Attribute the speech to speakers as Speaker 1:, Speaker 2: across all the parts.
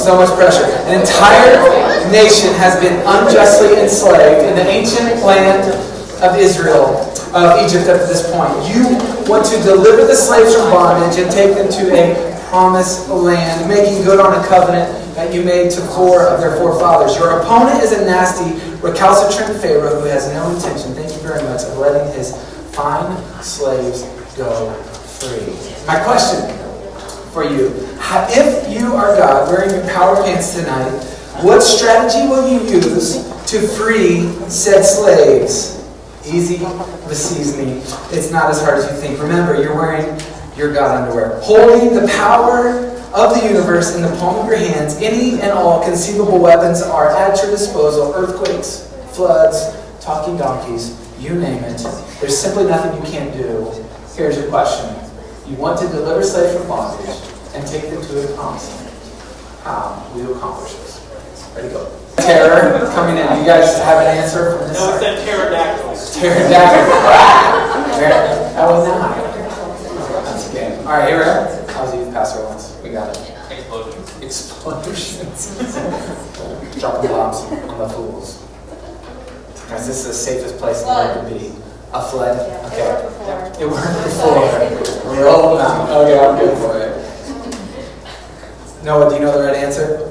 Speaker 1: so much pressure. An entire nation has been unjustly enslaved in the ancient land of Israel, of Egypt up to this point. You want to deliver the slaves from bondage and take them to a promised land, making good on a covenant that you made to four of their forefathers. Your opponent is a nasty, recalcitrant Pharaoh who has no intention, thank you very much, of letting his fine slaves go free. My question for you if you are God wearing your power pants tonight, what strategy will you use to free said slaves? Easy, deceives me. It's not as hard as you think. Remember, you're wearing your God underwear. Holding the power of the universe in the palm of your hands, any and all conceivable weapons are at your disposal earthquakes, floods, talking donkeys, you name it. There's simply nothing you can't do. Here's your question. You want to deliver slaves from bondage and take them to the promised land. How will you accomplish this? Ready to go. Terror coming in. Do you guys have an answer from this
Speaker 2: No,
Speaker 1: side?
Speaker 2: it's that pterodactyl.
Speaker 1: Pterodactyl. that was not. That's okay. All right, here we are. I was a youth pastor once. We got it.
Speaker 2: Explosions.
Speaker 1: Explosions. Dropping bombs on the fools. Guys, this is the safest place in the world to be. A flood? Okay. It worked before. Roll them out. Okay, I'm good for it. Noah, do you know the right answer?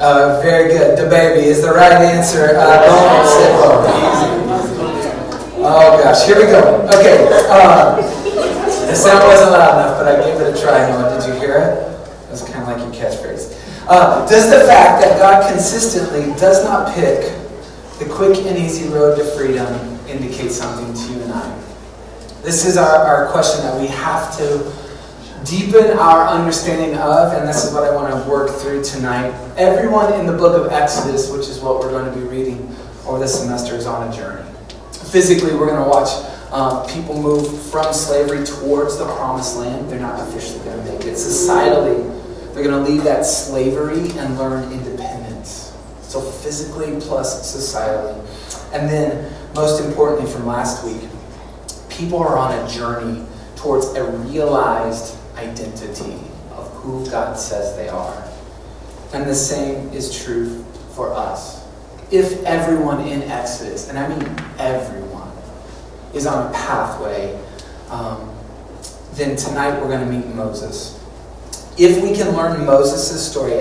Speaker 1: Uh, very good. The baby is the right answer. Uh, don't sit low. Easy. Oh gosh, here we go. Okay. Uh, the sound wasn't loud enough, but I gave it a try. Noah, did you hear it? It was kind of like your catchphrase. Uh, does the fact that God consistently does not pick the quick and easy road to freedom indicate something to you and I? This is our, our question that we have to deepen our understanding of, and this is what I want to work through tonight. Everyone in the book of Exodus, which is what we're going to be reading over this semester, is on a journey. Physically, we're going to watch um, people move from slavery towards the promised land. They're not officially going to make it. Societally, they're going to leave that slavery and learn independence. So, physically plus societally. And then, most importantly, from last week, people are on a journey towards a realized identity of who God says they are. And the same is true for us. If everyone in Exodus, and I mean everyone, is on a pathway, um, then tonight we're going to meet Moses. If we can learn Moses' story,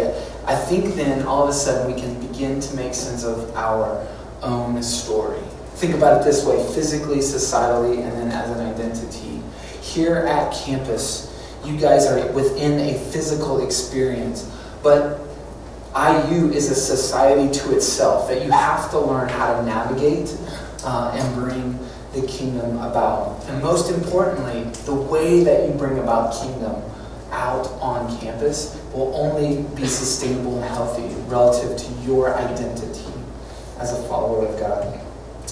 Speaker 1: I think then all of a sudden we can begin to make sense of our own story. Think about it this way physically, societally, and then as an identity. Here at campus, you guys are within a physical experience, but IU is a society to itself that you have to learn how to navigate uh, and bring the kingdom about. And most importantly, the way that you bring about kingdom out on campus will only be sustainable and healthy relative to your identity as a follower of God.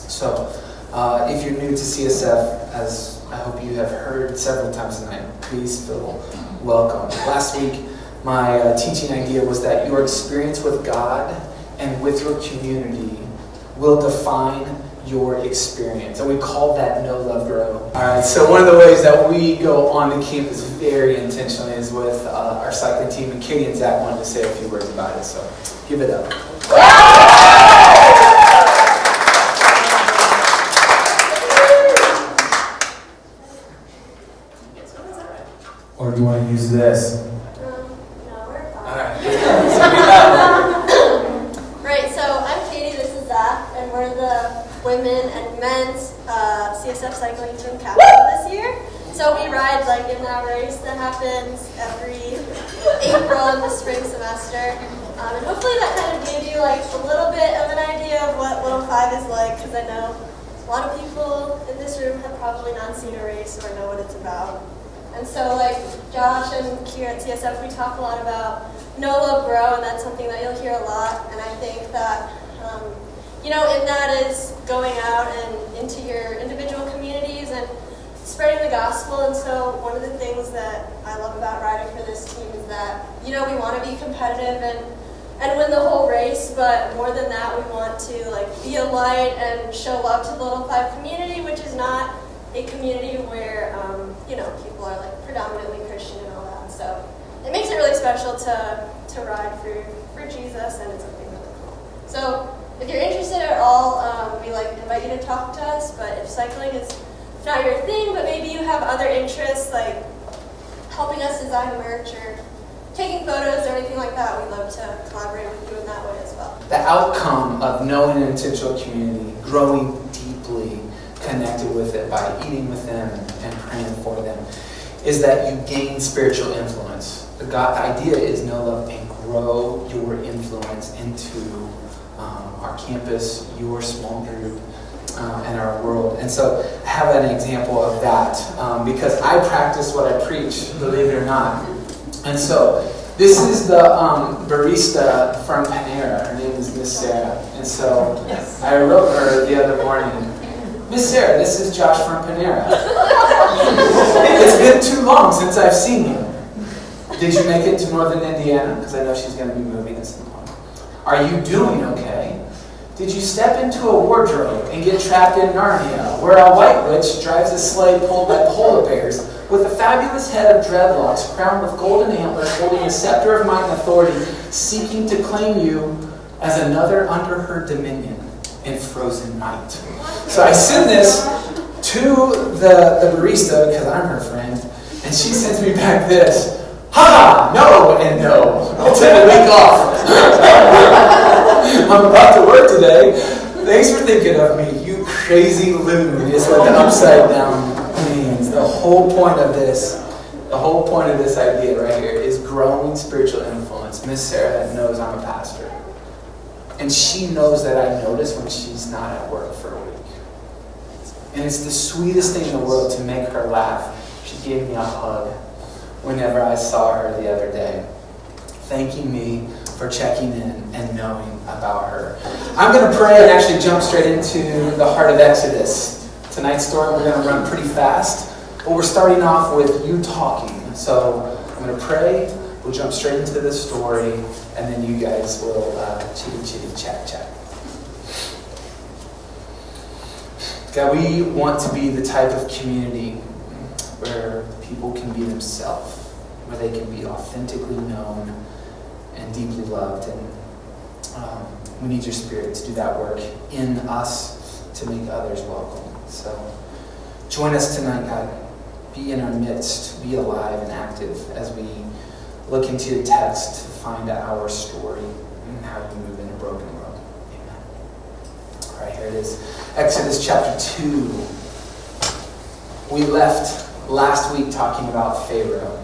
Speaker 1: So, uh, if you're new to CSF, as I hope you have heard several times tonight, please feel welcome. Last week, my uh, teaching idea was that your experience with God and with your community will define your experience. And we call that know Love Grow. All right, so one of the ways that we go on to campus very intentionally is with uh, our cycling team. And Katie and Zach wanted to say a few words about it, so give it up.
Speaker 3: Do you want to use this?
Speaker 1: All right.
Speaker 4: Right, so I'm Katie, this is and we're the women and men's uh, CSF cycling team captain this year. So we ride like in that race that happens every April in the spring semester. Um, and hopefully that kind of gave you like a little bit of an idea of what Little Five is like, because I know a lot of people in this room have probably not seen a race or know what it's about. And so, like Josh and Kier at CSF, we talk a lot about know love, grow, and that's something that you'll hear a lot. And I think that, um, you know, in that is going out and into your individual communities and spreading the gospel. And so, one of the things that I love about riding for this team is that, you know, we want to be competitive and and win the whole race, but more than that, we want to like be a light and show love to the Little Five community, which is not a community where, um, you know, people are like predominantly Christian and all that. So it makes it really special to, to ride for, for Jesus and it's something really cool. So if you're interested at all, um, we like invite you to talk to us, but if cycling is not your thing, but maybe you have other interests like helping us design merch or taking photos or anything like that, we'd love to collaborate with you in that way as well.
Speaker 1: The outcome of knowing an intentional community, growing connected with it by eating with them and praying for them, is that you gain spiritual influence. The God idea is know, love, and grow your influence into um, our campus, your small group, um, and our world. And so I have an example of that um, because I practice what I preach, believe it or not. And so this is the um, barista from Panera. Her name is Miss Sarah. And so I wrote her the other morning, Miss Sarah, this is Josh from Panera. it's been too long since I've seen you. Did you make it to Northern Indiana? Because I know she's going to be moving at some point. Are you doing okay? Did you step into a wardrobe and get trapped in Narnia, where a white witch drives a sleigh pulled by polar bears with a fabulous head of dreadlocks crowned with golden antlers holding a scepter of might and authority, seeking to claim you as another under her dominion in frozen night? So I send this to the, the barista because I'm her friend, and she sends me back this. Ha! No and no. I'll take a week off. I'm about to work today. Thanks for thinking of me, you crazy loon. Is what the upside down means. The whole point of this, the whole point of this idea right here is growing spiritual influence. Miss Sarah knows I'm a pastor. And she knows that I notice when she's not at work for a week. And it's the sweetest thing in the world to make her laugh. She gave me a hug whenever I saw her the other day, thanking me for checking in and knowing about her. I'm going to pray and actually jump straight into the heart of Exodus. Tonight's story, we're going to run pretty fast, but we're starting off with you talking. So I'm going to pray, we'll jump straight into the story, and then you guys will uh, chitty chitty chat chat. God, we want to be the type of community where people can be themselves, where they can be authentically known and deeply loved. And um, we need your spirit to do that work in us to make others welcome. So join us tonight, God. Be in our midst, be alive and active as we look into your text to find our story and how you move in a broken world. Amen. All right, here it is. Exodus chapter 2. We left last week talking about Pharaoh.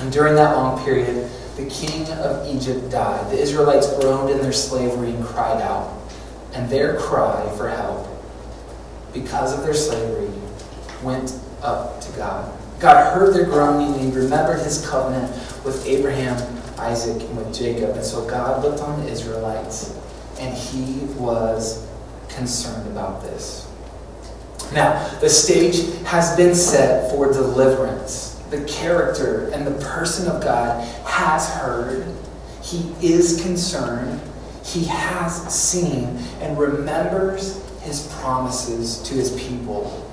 Speaker 1: And during that long period, the king of Egypt died. The Israelites groaned in their slavery and cried out. And their cry for help, because of their slavery, went up to God. God heard their groaning and he remembered his covenant with Abraham, Isaac, and with Jacob. And so God looked on the Israelites and he was concerned about this. Now, the stage has been set for deliverance the character and the person of God has heard, he is concerned, he has seen, and remembers his promises to his people.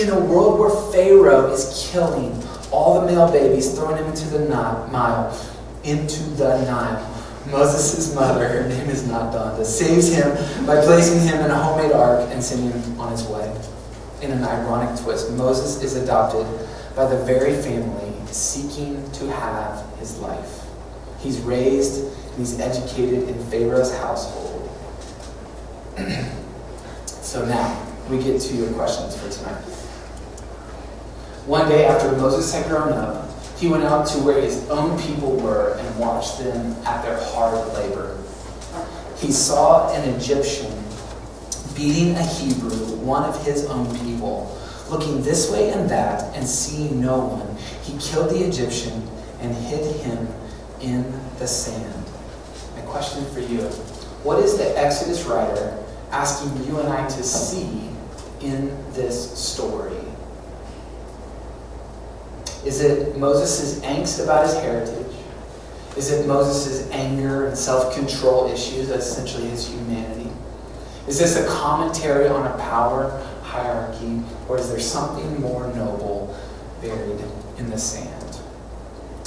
Speaker 1: In a world where Pharaoh is killing all the male babies, throwing them into the Nile, into the Nile, Moses' mother, her name is not Donda, saves him by placing him in a homemade ark and sending him on his way. In an ironic twist, Moses is adopted by the very family seeking to have his life. He's raised and he's educated in Pharaoh's household. so now, we get to your questions for tonight. One day after Moses had grown up, he went out to where his own people were and watched them at their hard labor. He saw an Egyptian beating a Hebrew, one of his own people looking this way and that, and seeing no one, he killed the Egyptian and hid him in the sand. My question for you What is the Exodus writer asking you and I to see in this story? Is it Moses' angst about his heritage? Is it Moses' anger and self control issues, that's essentially his humanity? Is this a commentary on a power hierarchy, or is there something more noble buried in the sand?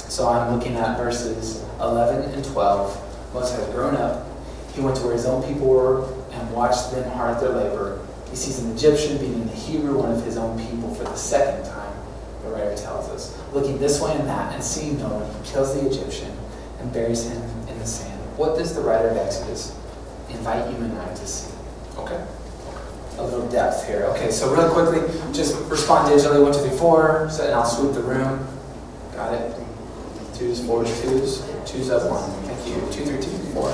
Speaker 1: So I'm looking at verses 11 and 12. Moses has grown up. He went to where his own people were and watched them hard at their labor. He sees an Egyptian beating the Hebrew, one of his own people, for the second time, the writer tells us. Looking this way and that, and seeing no one, he kills the Egyptian and buries him in the sand. What does the writer of Exodus invite you and I to see? Okay? A little depth here. Okay, so really quickly, just respond digitally. One, two, three, four. So, and I'll sweep the room. Got it. Twos, fours, twos. Twos up one. Thank you. Two, three, two, four.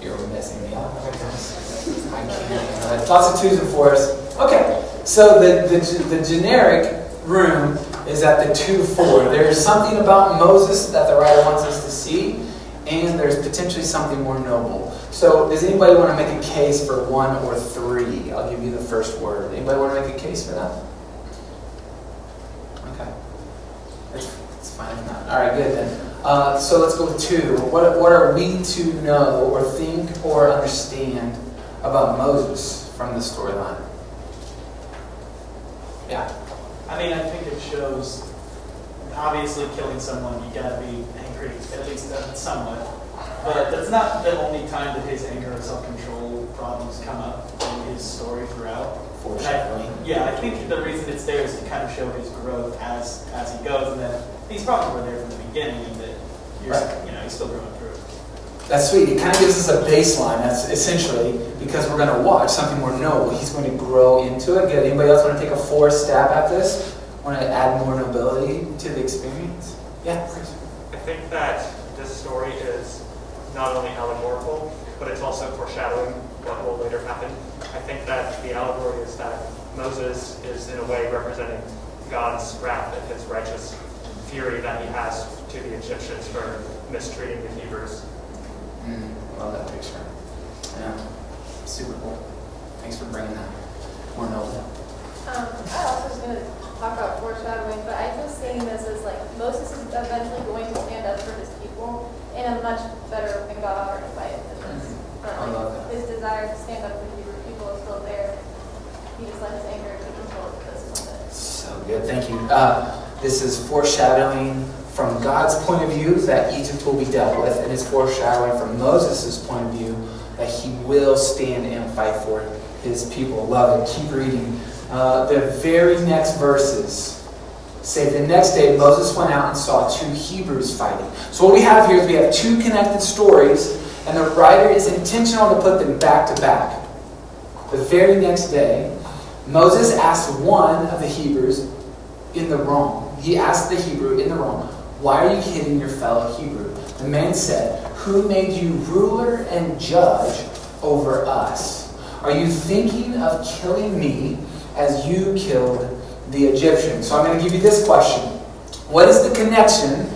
Speaker 1: You're messing me up. I can't. Lots of twos and fours. Okay, so the, the, the generic room is at the 2 4. There's something about Moses that the writer wants us to see, and there's potentially something more noble. So, does anybody want to make a case for 1 or 3? I'll give you the first word. Anybody want to make a case for that? Okay. It's, it's fine. All right, good then. Uh, so let's go with 2. What, what are we to know or think or understand about Moses from the storyline? Yeah.
Speaker 2: I mean, I think it shows. Obviously, killing someone, you gotta be angry, at least uh, somewhat. But that's not the only time that his anger or self-control problems come up in his story throughout.
Speaker 1: Foreshadowing.
Speaker 2: Yeah, I think the reason it's there is to kind of show his growth as as he goes, and that these problems were there from the beginning, and that you're,
Speaker 1: Right.
Speaker 2: you know, he's still growing through.
Speaker 1: That's sweet. It kind of gives us a baseline. That's essentially because we're going to watch something more noble. He's going to grow into it. Good. Anybody else want to take a four stab at this? Want to add more nobility to the experience? Yeah.
Speaker 5: I think that this story is not only allegorical, but it's also foreshadowing what will later happen. I think that the allegory is that Moses is in a way representing God's wrath and his righteous fury that he has to the Egyptians for mistreating the Hebrews.
Speaker 1: Mm, love that picture. Yeah. Super cool. Thanks for bringing that. More noble.
Speaker 6: Um, I also was going to talk about foreshadowing, but I was seeing this as like Moses is eventually going to stand up for his people in a much better and God-honoring fight than this. But
Speaker 1: I love
Speaker 6: like,
Speaker 1: that.
Speaker 6: his desire to stand up for the Hebrew people is still there. He just let his anger take control of this moment.
Speaker 1: So good. Thank you. Uh, this is foreshadowing from God's point of view that Egypt will be dealt with, and it's foreshadowing from Moses' point of view that he will stand and fight for his people. Love it. Keep reading. Uh, the very next verses say the next day Moses went out and saw two Hebrews fighting. So what we have here is we have two connected stories, and the writer is intentional to put them back to back. The very next day, Moses asked one of the Hebrews in the wrong. He asked the Hebrew in the wrong, Why are you hitting your fellow Hebrew? The man said, Who made you ruler and judge over us? Are you thinking of killing me as you killed the Egyptian? So I'm going to give you this question What is the connection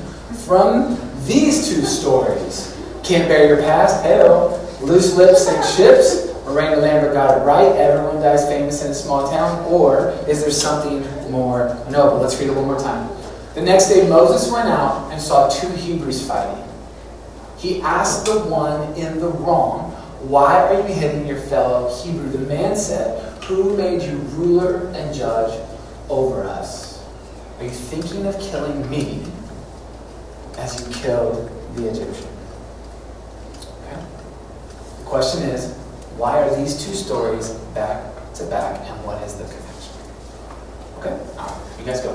Speaker 1: from these two stories? Can't bear your past? Hell. Loose lips and ships? Miranda Lambert got it right. Everyone dies famous in a small town. Or is there something more noble? Let's read it one more time. The next day, Moses went out and saw two Hebrews fighting. He asked the one in the wrong, Why are you hitting your fellow Hebrew? The man said, Who made you ruler and judge over us? Are you thinking of killing me as you killed the Egyptian? Okay. The question is, why are these two stories back to back and what is the connection? Okay, you guys go.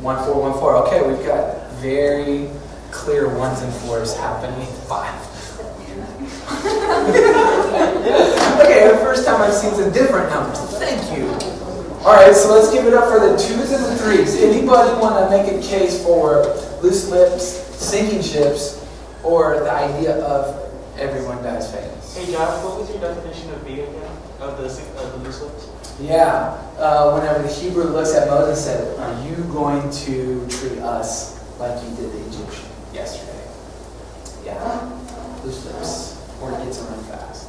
Speaker 1: One, four, one, four. Okay, we've got very clear ones and fours happening. Five. okay, the first time I've seen some different numbers. Thank you. All right, so let's give it up for the twos and the threes. Anybody want to make a case for loose lips, sinking ships, or the idea of everyone dies famous?
Speaker 2: Hey Josh, what was your definition of be again? Of the of the loose lips?
Speaker 1: Yeah, uh, whenever the Hebrew looks at Moses and said, Are you going to treat us like you did the Egyptian yesterday? Yeah, loose lips. Or it gets around fast.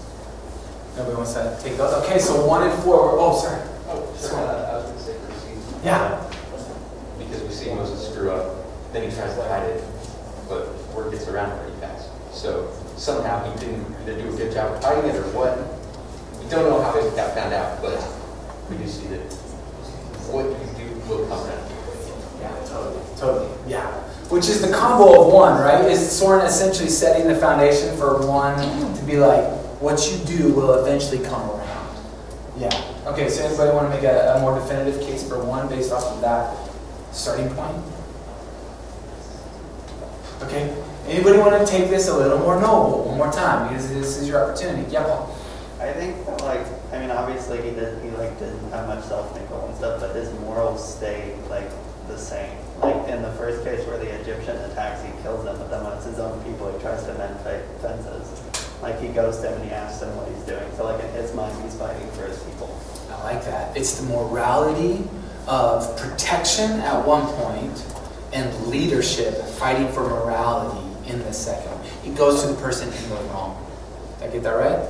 Speaker 1: Nobody wants to take those? Okay, so one and four. Were, oh, sorry.
Speaker 7: Oh, sure. Uh, I was going to say for.
Speaker 1: Yeah.
Speaker 7: Because we see Moses screw up, then he tries to hide it, but word gets around pretty fast. So somehow he didn't either do a good job of hiding it or what. We don't know how it got found out, but we do see that what you do will come around.
Speaker 1: Yeah, totally, totally, yeah. Which is the combo of one, right? Is Soren essentially setting the foundation for one to be like, what you do will eventually come around. Yeah. Okay, so anybody want to make a, a more definitive case for one based off of that starting point? Okay. Anybody want to take this a little more noble one more time because this is your opportunity? Yeah, Paul.
Speaker 8: I think that like I mean obviously he did he like didn't have much self control and stuff, but his morals stay like the same. Like in the first case where the Egyptian attacks, he kills them, but then when it's his own people, he tries to mend fe- fences. Like he goes to him and he asks him what he's doing. So like in his mind, he's fighting for his people.
Speaker 1: I like that. It's the morality of protection at one point and leadership fighting for morality in the second. It goes to the person in the wrong. Did I get that right?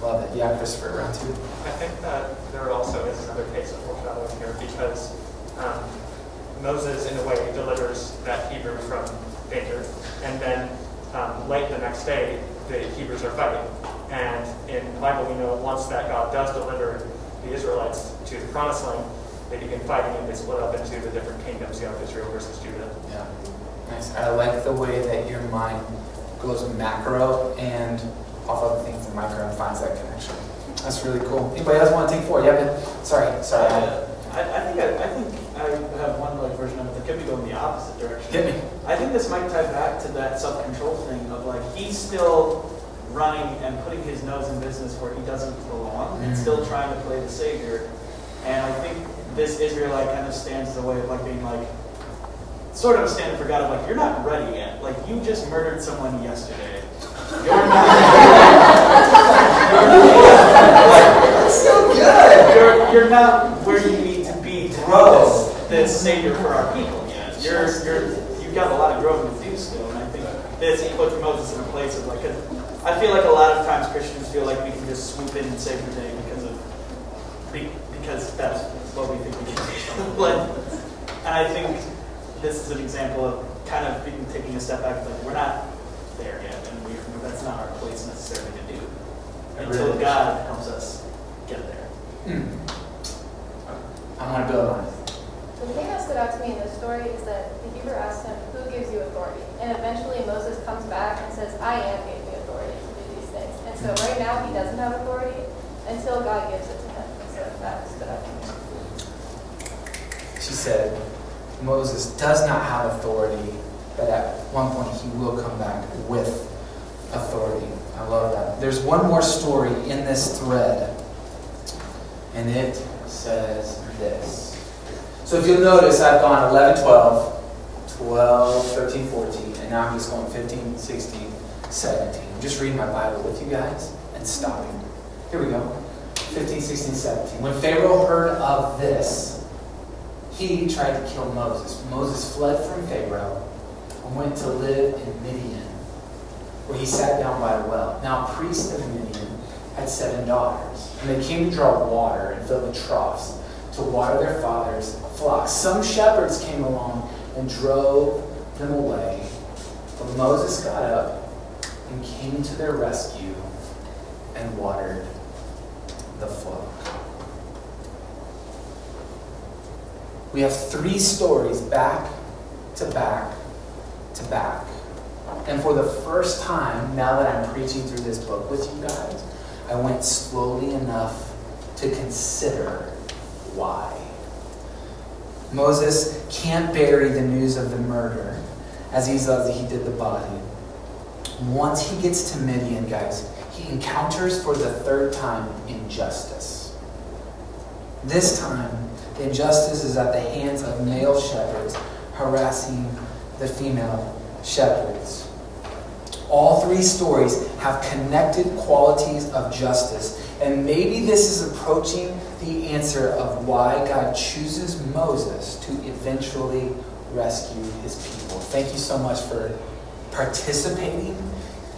Speaker 1: Love it. Yeah, Christopher, round two.
Speaker 5: I think that there also is another case of foreshadowing here because um, Moses, in a way, delivers that Hebrew from danger, and then um, late the next day, the Hebrews are fighting. And in the Bible, we know once that God does deliver the Israelites to the Promised Land, they begin fighting and they split up into the different kingdoms. You have Israel versus Judah.
Speaker 1: Yeah. Nice. I like the way that your mind goes macro and off other things in micro and finds that connection. That's really cool. Anybody else want to take four? Yeah, but sorry, sorry.
Speaker 2: Uh, I, I think I, I think I have one like version of it that could be going the opposite direction.
Speaker 1: Hit me.
Speaker 2: I think this might tie back to that self-control thing of like he's still running and putting his nose in business where he doesn't belong and
Speaker 1: Mhm.
Speaker 2: still trying to play the savior. And I think this Israelite kind of stands in the way of like being like sort of a stand for God of like you're not ready yet. Like you just murdered someone yesterday. You're not.
Speaker 1: so good.
Speaker 2: You're, you're not where you need to be to be this, this savior for our people yet. You're, you're, you've got a lot of growing to do still, and I think this puts Moses in a place of like, 'cause I feel like a lot of times Christians feel like we can just swoop in and save the day because of, because that's what we think we can do. Like, and I think this is an example of kind of being, taking a step back, like, we're not there yet, and we, that's not our place necessarily to do. Until God helps us get there.
Speaker 1: Hmm. I want to build on it.
Speaker 6: The thing that stood out to me in this story is that the Hebrew asked him, who gives you authority? And eventually Moses comes back and says, I am gave me authority to do these things. And so right now he doesn't have authority until God gives it to him. And so that stood out to me.
Speaker 1: She said, Moses does not have authority, but at one point he will come back with authority. I love that. There's one more story in this thread, and it says this. So if you'll notice, I've gone 11, 12, 12, 13, 14, and now I'm just going 15, 16, 17. I'm just reading my Bible with you guys and stopping. Here we go. 15, 16, 17. When Pharaoh heard of this, he tried to kill Moses. Moses fled from Pharaoh and went to live in Midian, where he sat down by a well. Now, a priest of Midian had seven daughters, and they came to draw water and fill the troughs to water their father's flocks. Some shepherds came along and drove them away. But Moses got up and came to their rescue and watered the flock. We have three stories back to back to back. And for the first time, now that I'm preaching through this book with you guys, I went slowly enough to consider why. Moses can't bury the news of the murder as easily as he did the body. Once he gets to Midian, guys, he encounters for the third time injustice. This time, injustice is at the hands of male shepherds harassing the female shepherds. All three stories have connected qualities of justice, and maybe this is approaching the answer of why God chooses Moses to eventually rescue his people. Thank you so much for participating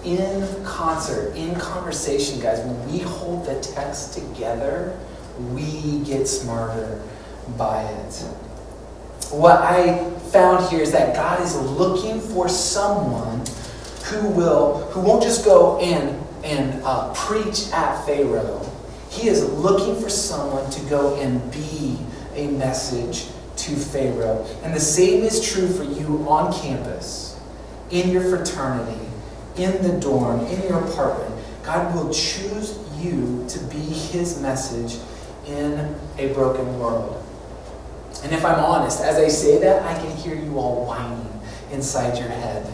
Speaker 1: in concert, in conversation, guys. When we hold the text together, we get smarter by it. What I found here is that God is looking for someone who will, who won't just go and and uh, preach at Pharaoh He is looking for someone to go and be a message to Pharaoh. And the same is true for you on campus, in your fraternity, in the dorm, in your apartment. God will choose you to be his message in a broken world. And if I'm honest, as I say that, I can hear you all whining inside your head.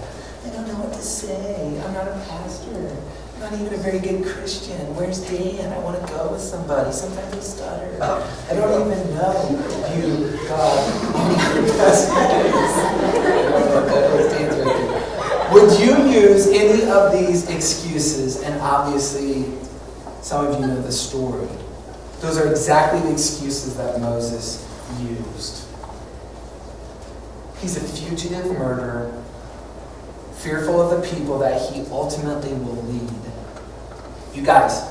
Speaker 1: I don't know what to say. I'm not a pastor. I'm not even a very good Christian. Where's Dan? I want to go with somebody. Sometimes I stutter. Oh. I don't even know if you, God. Would you use any of these excuses? And obviously, some of you know the story. Those are exactly the excuses that Moses used. He's a fugitive murderer, fearful of the people that he ultimately will lead. You guys,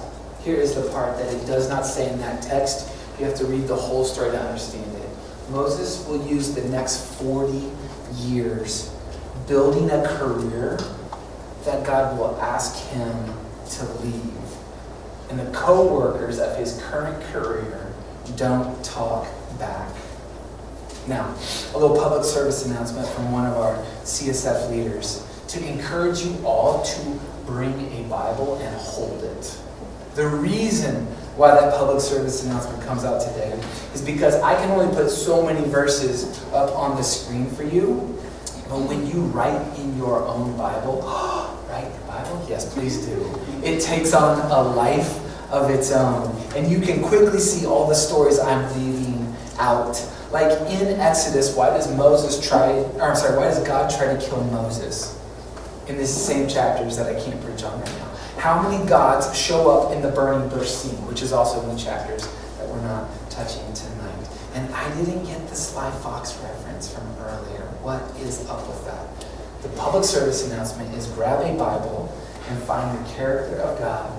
Speaker 1: here is the part that it does not say in that text. You have to read the whole story to understand it. Moses will use the next 40 years building a career that God will ask him to leave. And the co workers of his current career don't talk back. Now, a little public service announcement from one of our CSF leaders to encourage you all to bring a Bible and hold it. The reason why that public service announcement comes out today is because I can only put so many verses up on the screen for you. But when you write in your own Bible, write the Bible? Yes, please do. It takes on a life of its own. And you can quickly see all the stories I'm leaving out. Like in Exodus, why does Moses try, or I'm sorry, why does God try to kill Moses? In these same chapters that I can't preach on right now. How many gods show up in the burning bush scene, which is also in the chapters that we're not touching tonight? And I didn't get the Sly Fox reference from earlier. What is up with that? The public service announcement is grab a Bible and find the character of God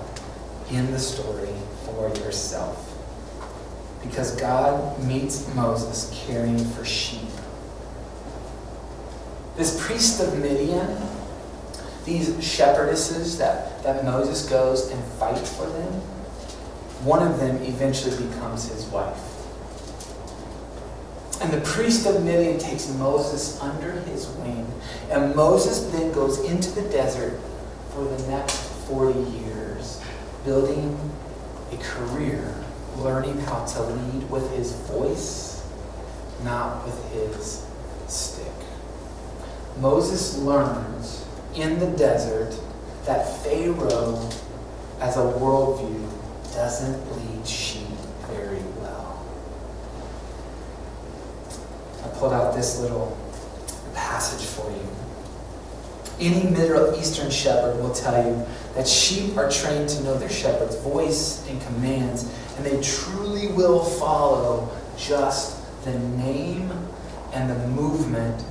Speaker 1: in the story for yourself. Because God meets Moses caring for sheep. This priest of Midian, these shepherdesses that, that Moses goes and fights for them, one of them eventually becomes his wife. And the priest of Midian takes Moses under his wing, and Moses then goes into the desert for the next 40 years, building a career, learning how to lead with his voice, not with his stick. Moses learns in the desert that Pharaoh, as a worldview, doesn't lead sheep very well. I pulled out this little passage for you. Any Middle Eastern shepherd will tell you that sheep are trained to know their shepherd's voice and commands, and they truly will follow just the name and the movement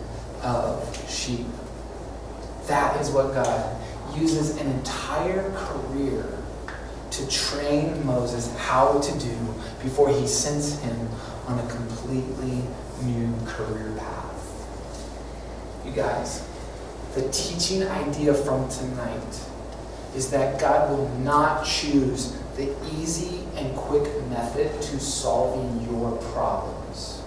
Speaker 1: of sheep. That is what God uses an entire career to train Moses how to do before he sends him on a completely new career path. You guys, the teaching idea from tonight is that God will not choose the easy and quick method to solving your problems.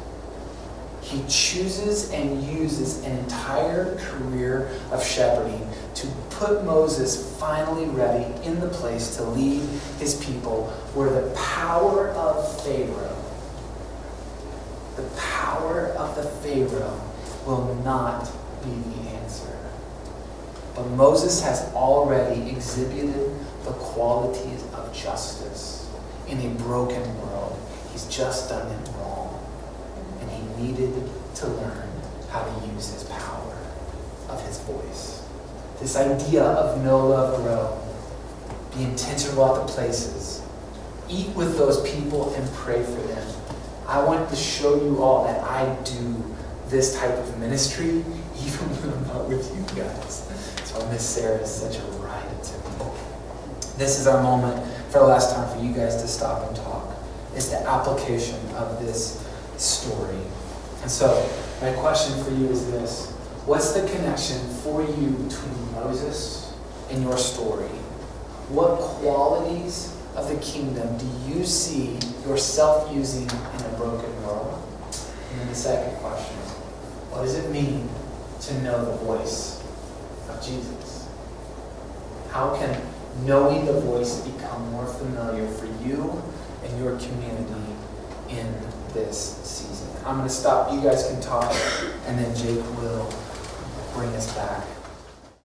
Speaker 1: He chooses and uses an entire career of shepherding to put Moses finally ready in the place to lead his people where the power of Pharaoh, the power of the Pharaoh will not be the answer. But Moses has already exhibited the qualities of justice in a broken world. He's just done it wrong. And he needed to learn how to use his power of his voice. This idea of know love grow. Be intentional about the places. Eat with those people and pray for them. I want to show you all that I do this type of ministry even when I'm not with you guys. So Miss Sarah is such a riot to me. This is our moment for the last time for you guys to stop and talk. It's the application of this story. And so my question for you is this. What's the connection for you between Moses and your story? What qualities of the kingdom do you see yourself using in a broken world? And then the second question, what does it mean to know the voice of Jesus? How can knowing the voice become more familiar for you and your community in this season? I'm going to stop. You guys can talk, and then Jake will bring us back.